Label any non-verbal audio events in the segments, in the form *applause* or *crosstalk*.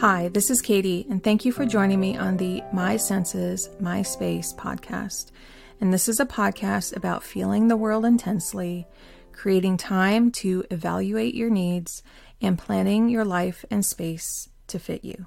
Hi, this is Katie, and thank you for joining me on the My Senses, My Space podcast. And this is a podcast about feeling the world intensely, creating time to evaluate your needs, and planning your life and space to fit you.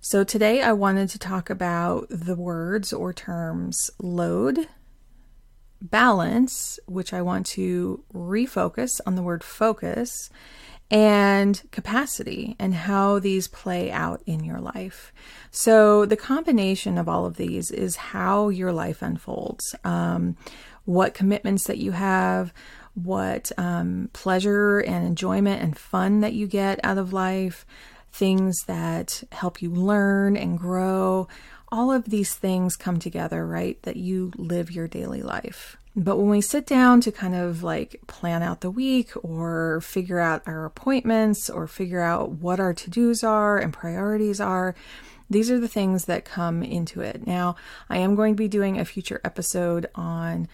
So, today I wanted to talk about the words or terms load, balance, which I want to refocus on the word focus, and capacity and how these play out in your life. So, the combination of all of these is how your life unfolds, um, what commitments that you have, what um, pleasure and enjoyment and fun that you get out of life, things that help you learn and grow. All of these things come together, right? That you live your daily life. But when we sit down to kind of like plan out the week or figure out our appointments or figure out what our to dos are and priorities are, these are the things that come into it. Now, I am going to be doing a future episode on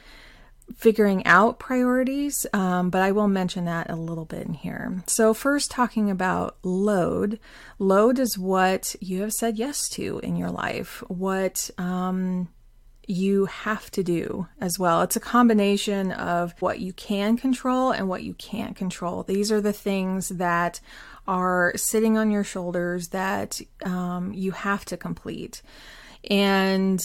figuring out priorities, um, but I will mention that a little bit in here. So, first, talking about load. Load is what you have said yes to in your life, what um, you have to do as well. It's a combination of what you can control and what you can't control. These are the things that are sitting on your shoulders that um, you have to complete. And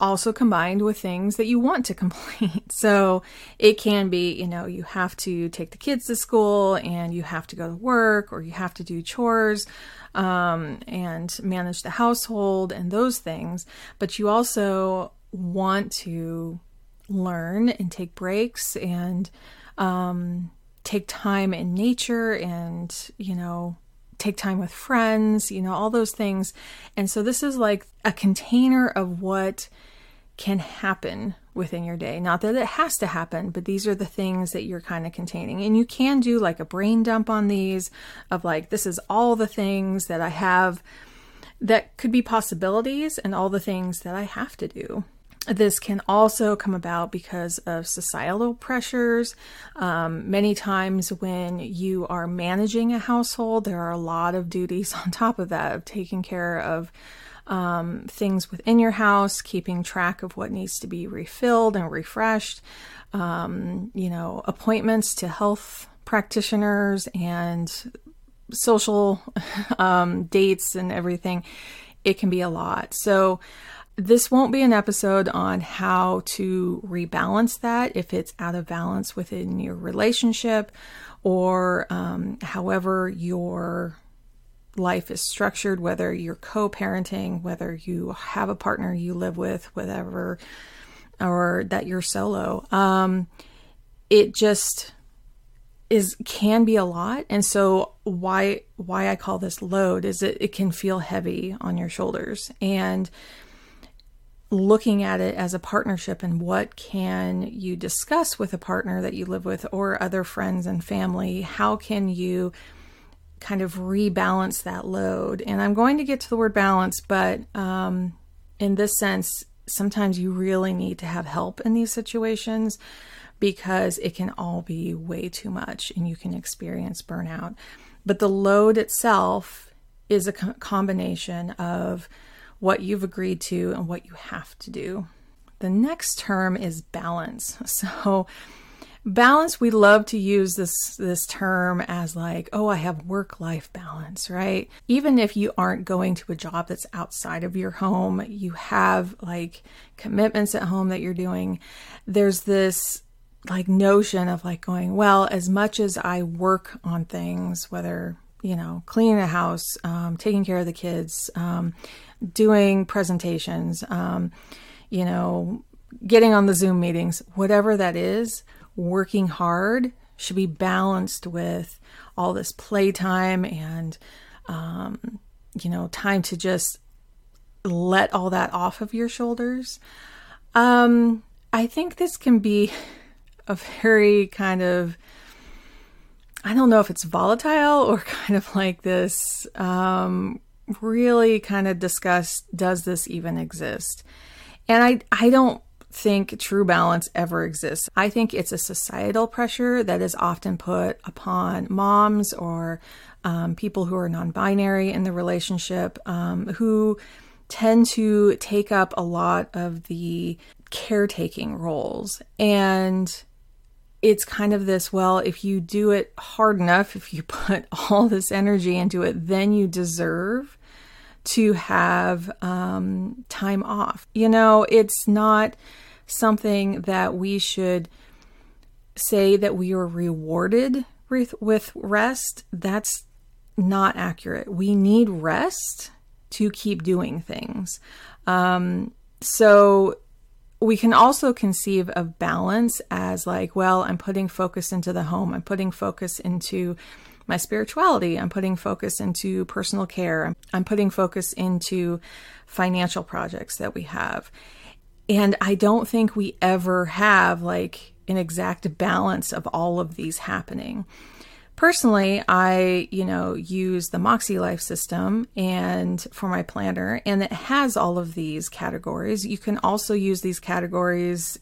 also combined with things that you want to *laughs* complete. So it can be, you know, you have to take the kids to school and you have to go to work or you have to do chores um, and manage the household and those things. But you also want to learn and take breaks and um, take time in nature and, you know, take time with friends, you know, all those things. And so this is like a container of what can happen within your day. Not that it has to happen, but these are the things that you're kind of containing. And you can do like a brain dump on these of like, this is all the things that I have that could be possibilities and all the things that I have to do. This can also come about because of societal pressures. Um, many times, when you are managing a household, there are a lot of duties *laughs* on top of that of taking care of um, things within your house, keeping track of what needs to be refilled and refreshed, um, you know, appointments to health practitioners and social *laughs* um, dates and everything. It can be a lot. So, this won't be an episode on how to rebalance that if it's out of balance within your relationship or um, however your life is structured, whether you're co parenting, whether you have a partner you live with, whatever, or that you're solo. Um, it just is can be a lot and so why why I call this load is it, it can feel heavy on your shoulders and looking at it as a partnership and what can you discuss with a partner that you live with or other friends and family? How can you kind of rebalance that load? And i'm going to get to the word balance but um, in this sense sometimes you really need to have help in these situations because it can all be way too much and you can experience burnout. But the load itself is a co- combination of what you've agreed to and what you have to do. The next term is balance. *laughs* So, balance we love to use this this term as like oh i have work life balance right even if you aren't going to a job that's outside of your home you have like commitments at home that you're doing there's this like notion of like going well as much as i work on things whether you know cleaning the house um, taking care of the kids um, doing presentations, um, you know, getting on the Zoom meetings, whatever that is, working hard should be balanced with all this playtime and, um, you know, time to just let all that off of your shoulders. Um, I think this can be *laughs* a very kind of I don't know if it's volatile or *laughs* kind of like this um, really kind of discuss does this even exist? And I I don't think true balance ever exists. I think it's a societal pressure that is often put upon moms or um, people who are non binary in the relationship um, who tend to take up a lot of the caretaking roles. And it's kind of this well, if you do it hard enough, if you *laughs* put all this energy into it, then you deserve to have um, time off. You know, it's not something that we should say that we are rewarded with, rest. That's not accurate. We need rest to keep doing things. Um, so we can also conceive of balance as like, well, I'm putting focus into the home, I'm putting focus into my spirituality, I'm putting focus into personal care, I'm putting focus into financial projects that we have. And I don't think we ever have like an exact balance of all of these happening. Personally, I, you know, use the Moxie Life system and for my planner and it has all of these categories. You can also use these categories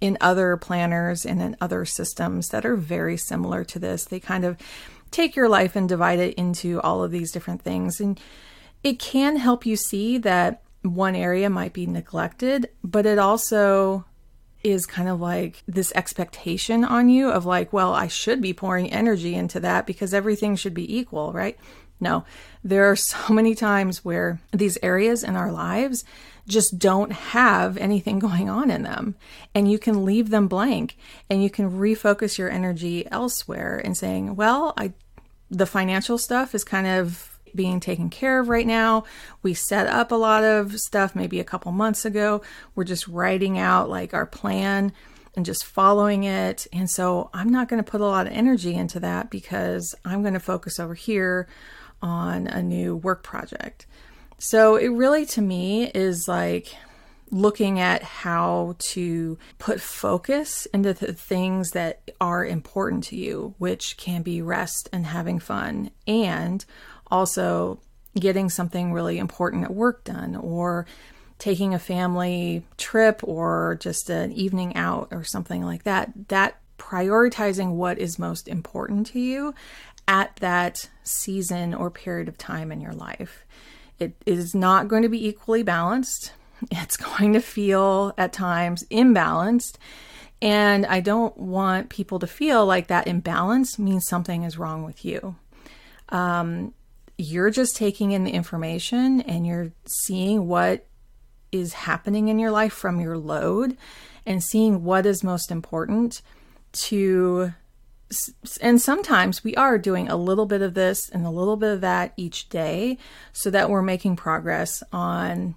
in other planners and in other systems that are very similar to this. They kind of take your life and divide it into all of these different things and it can help you see that one area might be neglected, but it also is kind of like this expectation on you of like, well, I should be pouring energy into that because everything should be equal, right? No, there are *laughs* so many times where these areas in our lives just don't have anything *laughs* going on in them. And you can leave them blank and you can refocus your energy elsewhere and saying, well, I, the financial stuff is kind of being taken care of right now. We set up a lot of stuff maybe a couple months ago. We're just writing out like our plan and just following it. And so I'm not going to put a lot of energy into that because I'm going to focus over here on a new work project. So it really to me is like looking at how to put focus into the things that are important to you, which can be rest and having fun, and also getting something really important at work done or taking a family trip or just an evening out or something like that that prioritizing what is most important to you at that season or period of time in your life. It is not going to be equally balanced. *laughs* It's going to feel at times imbalanced. And i don't want people to feel like that imbalance means something is wrong with you. Um, you're just taking in the information and you're seeing what is happening in your life from your load and seeing what is most important to and sometimes we are doing a little bit of this and a little bit of that each day so that we're making progress on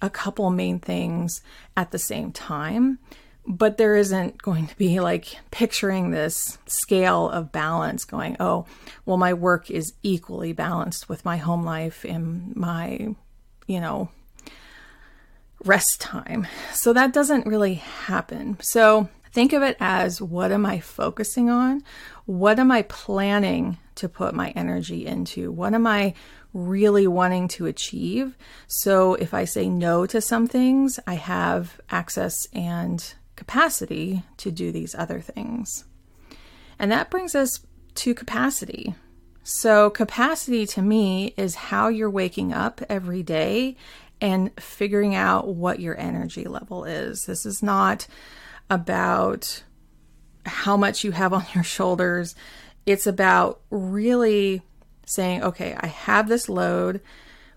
a couple main things at the same time but there isn't going to be like picturing this scale of balance going, oh, well, my work is equally balanced with my home life and my, you know, rest time. So that doesn't really happen. So think of it as what am I focusing on? What am I planning to put my energy into? What am I really wanting to achieve? So if I say no to some things, I have access and capacity to do these other things. And that brings us to capacity. So, capacity to me is how you're waking up every day and figuring out what your energy level is. This is not about how much you have on *laughs* your shoulders. It's about really saying, okay, I have this load,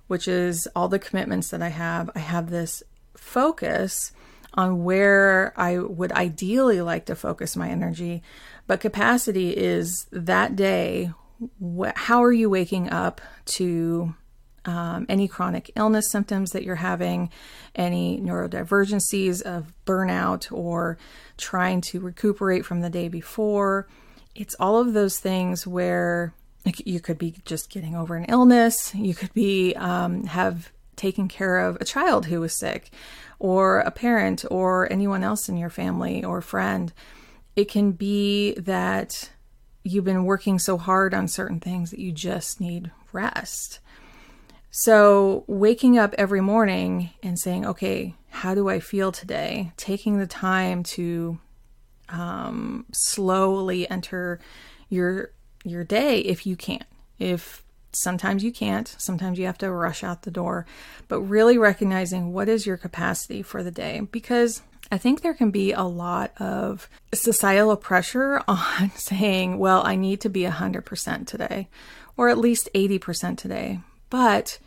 which is all the commitments that I have. I have this focus on where I would ideally like to focus my energy. But capacity is that day. Wh- how are you waking up to um, any chronic illness symptoms that you're having, any neurodivergencies of burnout, or trying to recuperate from the day before? It's all of those things where you could be just getting over an illness. You could be um, have taken care of a child who was sick or a parent or anyone else in your family or friend. It can be that you've been working so hard on certain things that you just need rest. So, waking up every morning and saying, okay, how do I feel today? Taking the time to um, slowly enter your your day if you can. If sometimes you can't, sometimes you have to rush out the door, but really recognizing what is your capacity for the day because I think there can be a lot of societal pressure *laughs* on saying, well, I need to be 100% today, or at least 80% today. But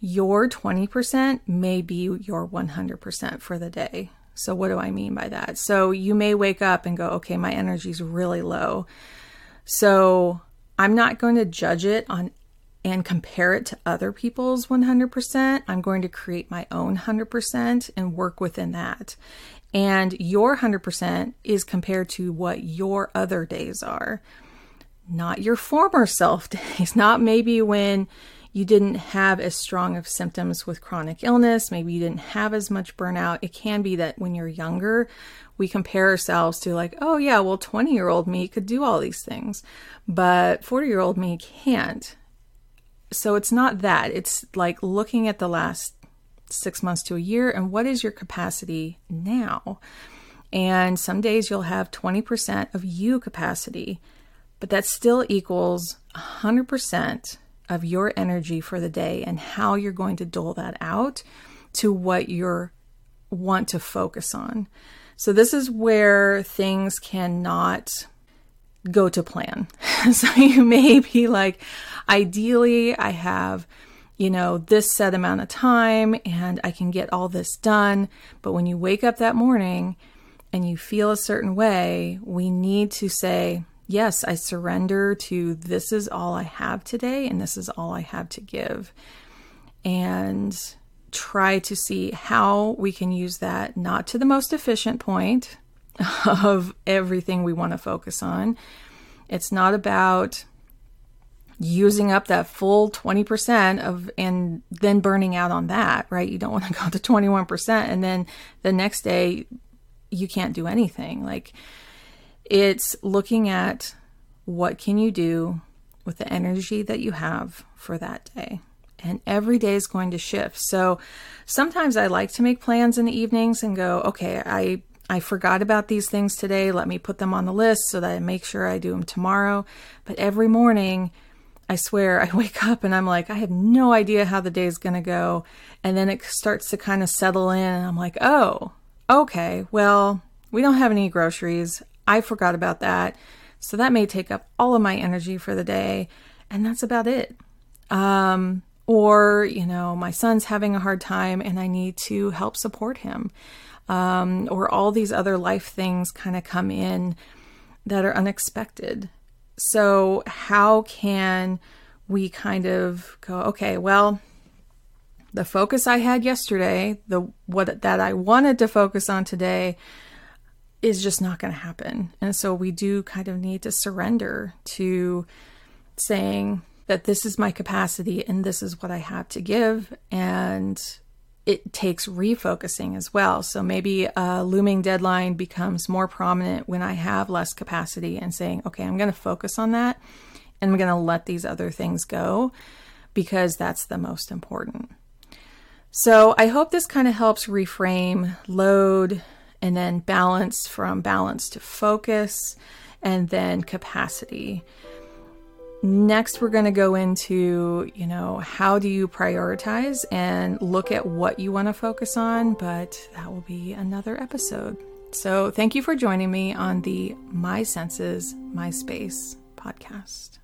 your 20% may be your 100% for the day. So, what do I mean by that? So, you may wake up and go, okay, my energy is really low. So, I'm not going to judge it on and compare it to other people's 100%. I'm going to create my own 100% and work within that. And your 100% is compared to what your other days are, not your former self *laughs* days, not maybe when you didn't have as strong of symptoms with chronic illness, maybe you didn't have as much burnout. It can be that when you're younger, we compare ourselves to like, oh yeah, well 20 year old me could do all these things, but 40 year old me can't. So it's not that. It's like looking at the last six months to a year and what is your capacity now? And some days you'll have 20% of you capacity, but that still equals 100% of your energy for the day and how you're going to dole that out to what you want to focus on. So this is where things cannot go to plan. *laughs* so you may be like, ideally, I have, you know, this set amount of time and I can get all this done. But when you wake up that morning and you feel a certain way, we need to say, yes, I surrender to this is all I have today and this is all I have to give. And try to see how we can use that not to the most efficient point *laughs* of everything we want to focus on. It's not about using up that full 20% of and then burning out on that, right? You don't want to go to 21% and then the next day you can't do anything. Like it's looking at what can you do with the energy that you have for that day. And every day is going to shift. So sometimes I like to make plans in the evenings and go, okay, I I forgot about these things today. Let me put them on the list so that I make sure I do them tomorrow. But every morning, I swear, *laughs* I wake up and I'm like, I have no idea how the day is going to go. And then it starts to kind of settle in. And I'm like, oh, okay, well, we don't have any groceries. I forgot about that. So that may take up all of my energy for the day. And that's about it. Um, or, you know, my son's having a hard time and I need to help support him. Um, or all these other life things kind of come in that are unexpected. So, how can we kind of go, okay, well, the focus I had yesterday, the what that I wanted to focus on today, is just not going to happen. And so we do kind of need to surrender to saying that this is my capacity and this is what I have to give. And it takes refocusing as well. So maybe a looming deadline becomes more prominent when I have less capacity and saying, okay, I'm going to focus on that and I'm going to let these other things go because that's the most important. So I hope this kind of helps reframe load and then balance from balance to focus, and then capacity. Next, we're going to go into, you know, how do you prioritize and look at what you want to focus on, but that will be another episode. So, thank you for joining me on the My Senses, My Space podcast.